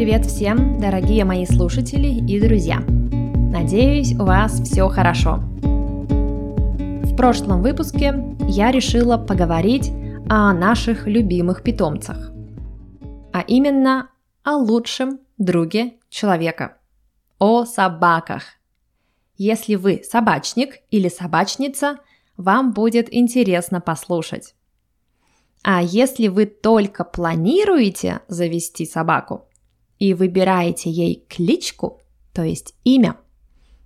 привет всем, дорогие мои слушатели и друзья! Надеюсь, у вас все хорошо. В прошлом выпуске я решила поговорить о наших любимых питомцах, а именно о лучшем друге человека, о собаках. Если вы собачник или собачница, вам будет интересно послушать. А если вы только планируете завести собаку и выбираете ей кличку, то есть имя,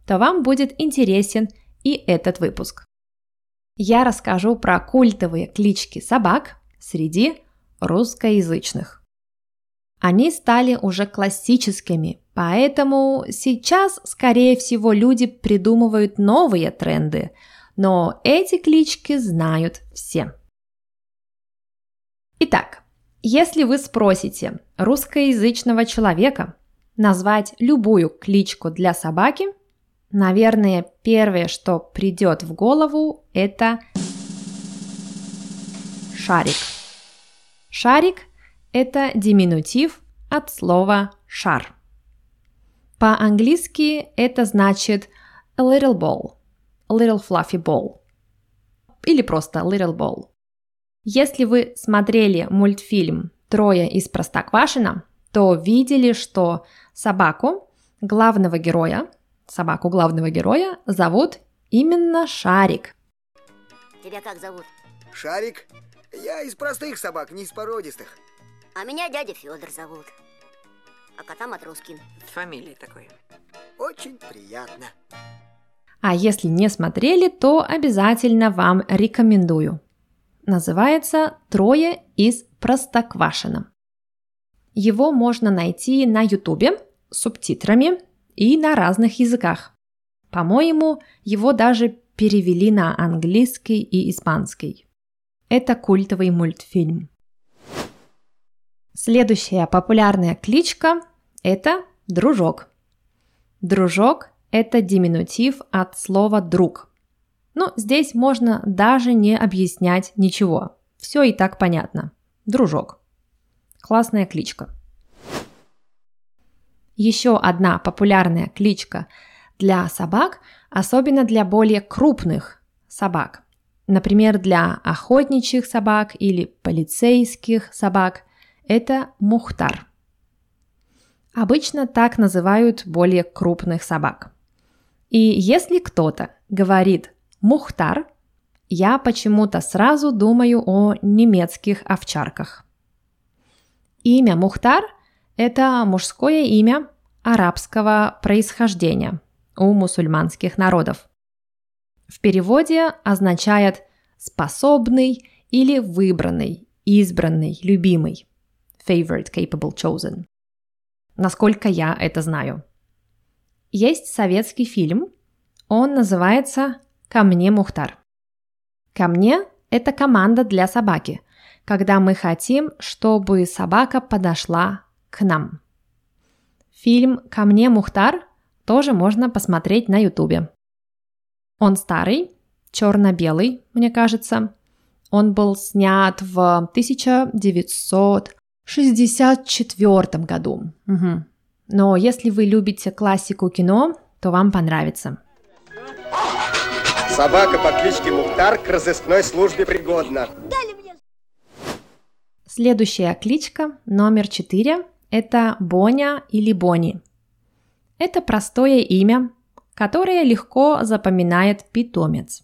то вам будет интересен и этот выпуск. Я расскажу про культовые клички собак среди русскоязычных. Они стали уже классическими, поэтому сейчас, скорее всего, люди придумывают новые тренды, но эти клички знают все. Итак, если вы спросите русскоязычного человека назвать любую кличку для собаки, наверное, первое, что придет в голову, это шарик. Шарик – это диминутив от слова шар. По-английски это значит a little ball, a little fluffy ball или просто little ball – если вы смотрели мультфильм «Трое из Простоквашино», то видели, что собаку главного героя, собаку главного героя зовут именно Шарик. Тебя как зовут? Шарик? Я из простых собак, не из породистых. А меня дядя Федор зовут. А кота Матроскин. Фамилия такой. Очень приятно. А если не смотрели, то обязательно вам рекомендую называется «Трое из Простоквашино». Его можно найти на Ютубе с субтитрами и на разных языках. По-моему, его даже перевели на английский и испанский. Это культовый мультфильм. Следующая популярная кличка – это дружок. Дружок – это диминутив от слова «друг», но здесь можно даже не объяснять ничего. Все и так понятно. Дружок. Классная кличка. Еще одна популярная кличка для собак, особенно для более крупных собак. Например, для охотничьих собак или полицейских собак – это Мухтар. Обычно так называют более крупных собак. И если кто-то говорит Мухтар, я почему-то сразу думаю о немецких овчарках. Имя Мухтар – это мужское имя арабского происхождения у мусульманских народов. В переводе означает «способный» или «выбранный», «избранный», «любимый» – «favorite», «capable», «chosen». Насколько я это знаю. Есть советский фильм, он называется Ко мне Мухтар. Ко мне – это команда для собаки, когда мы хотим, чтобы собака подошла к нам. Фильм «Ко мне Мухтар» тоже можно посмотреть на ютубе. Он старый, черно-белый, мне кажется. Он был снят в 1964 году. Угу. Но если вы любите классику кино, то вам понравится. Собака по кличке Мухтар к разыскной службе пригодна. Следующая кличка, номер четыре, это Боня или Бони. Это простое имя, которое легко запоминает питомец.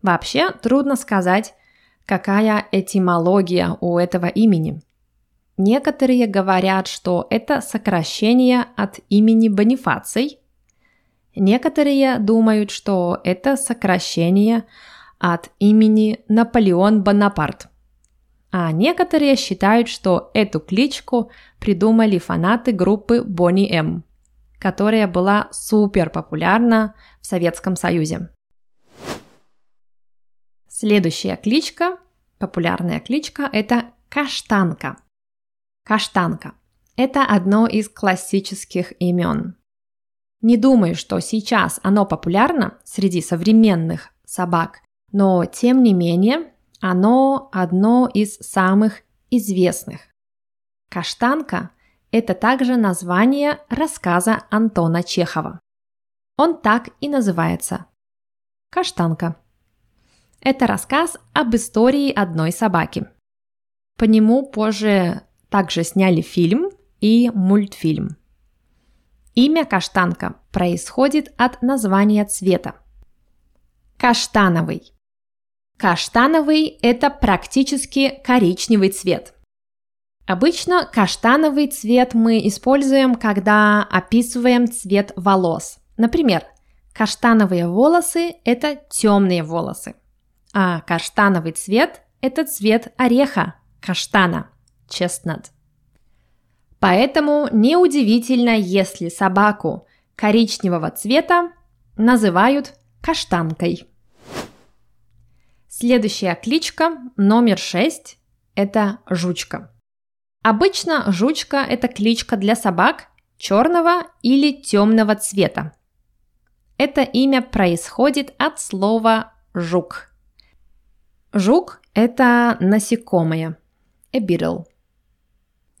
Вообще трудно сказать, какая этимология у этого имени. Некоторые говорят, что это сокращение от имени Бонифаций – Некоторые думают, что это сокращение от имени Наполеон Бонапарт. А некоторые считают, что эту кличку придумали фанаты группы Бонни М, которая была супер популярна в Советском Союзе. Следующая кличка, популярная кличка, это Каштанка. Каштанка – это одно из классических имен. Не думаю, что сейчас оно популярно среди современных собак, но тем не менее оно одно из самых известных. Каштанка это также название рассказа Антона Чехова. Он так и называется «Каштанка». Это рассказ об истории одной собаки. По нему позже также сняли фильм и мультфильм. Имя каштанка происходит от названия цвета. Каштановый. Каштановый – это практически коричневый цвет. Обычно каштановый цвет мы используем, когда описываем цвет волос. Например, каштановые волосы – это темные волосы, а каштановый цвет – это цвет ореха, каштана, chestnut. Поэтому неудивительно, если собаку коричневого цвета называют каштанкой. Следующая кличка номер 6 – это жучка. Обычно жучка – это кличка для собак черного или темного цвета. Это имя происходит от слова «жук». Жук – это насекомое – a beetle.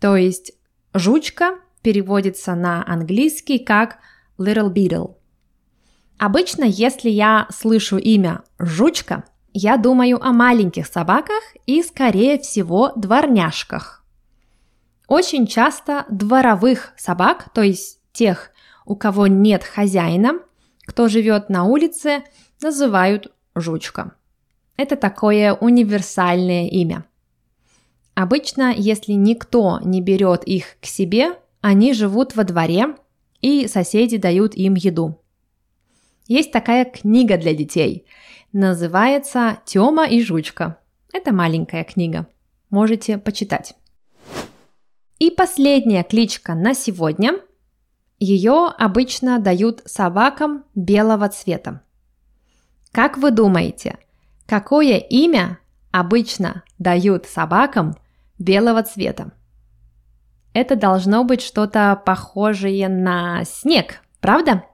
То есть жучка переводится на английский как little beetle. Обычно, если я слышу имя жучка, я думаю о маленьких собаках и, скорее всего, дворняжках. Очень часто дворовых собак, то есть тех, у кого нет хозяина, кто живет на улице, называют жучка. Это такое универсальное имя. Обычно, если никто не берет их к себе, они живут во дворе, и соседи дают им еду. Есть такая книга для детей. Называется «Тёма и жучка». Это маленькая книга. Можете почитать. И последняя кличка на сегодня. Ее обычно дают собакам белого цвета. Как вы думаете, какое имя обычно дают собакам белого цвета? Это должно быть что-то похожее на снег, правда?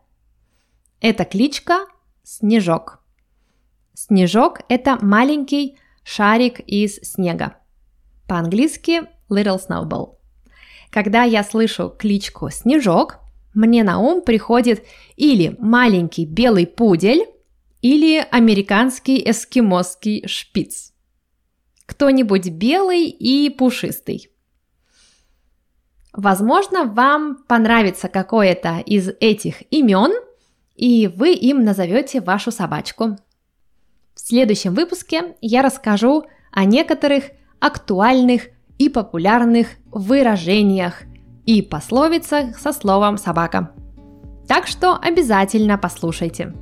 Эта кличка Снежок. Снежок – это маленький шарик из снега. По-английски Little Snowball. Когда я слышу кличку Снежок, мне на ум приходит или маленький белый пудель, или американский эскимосский шпиц. Кто-нибудь белый и пушистый. Возможно, вам понравится какое-то из этих имен, и вы им назовете вашу собачку. В следующем выпуске я расскажу о некоторых актуальных и популярных выражениях и пословицах со словом «собака». Так что обязательно послушайте.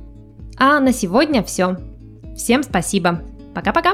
А на сегодня все. Всем спасибо. Пока-пока.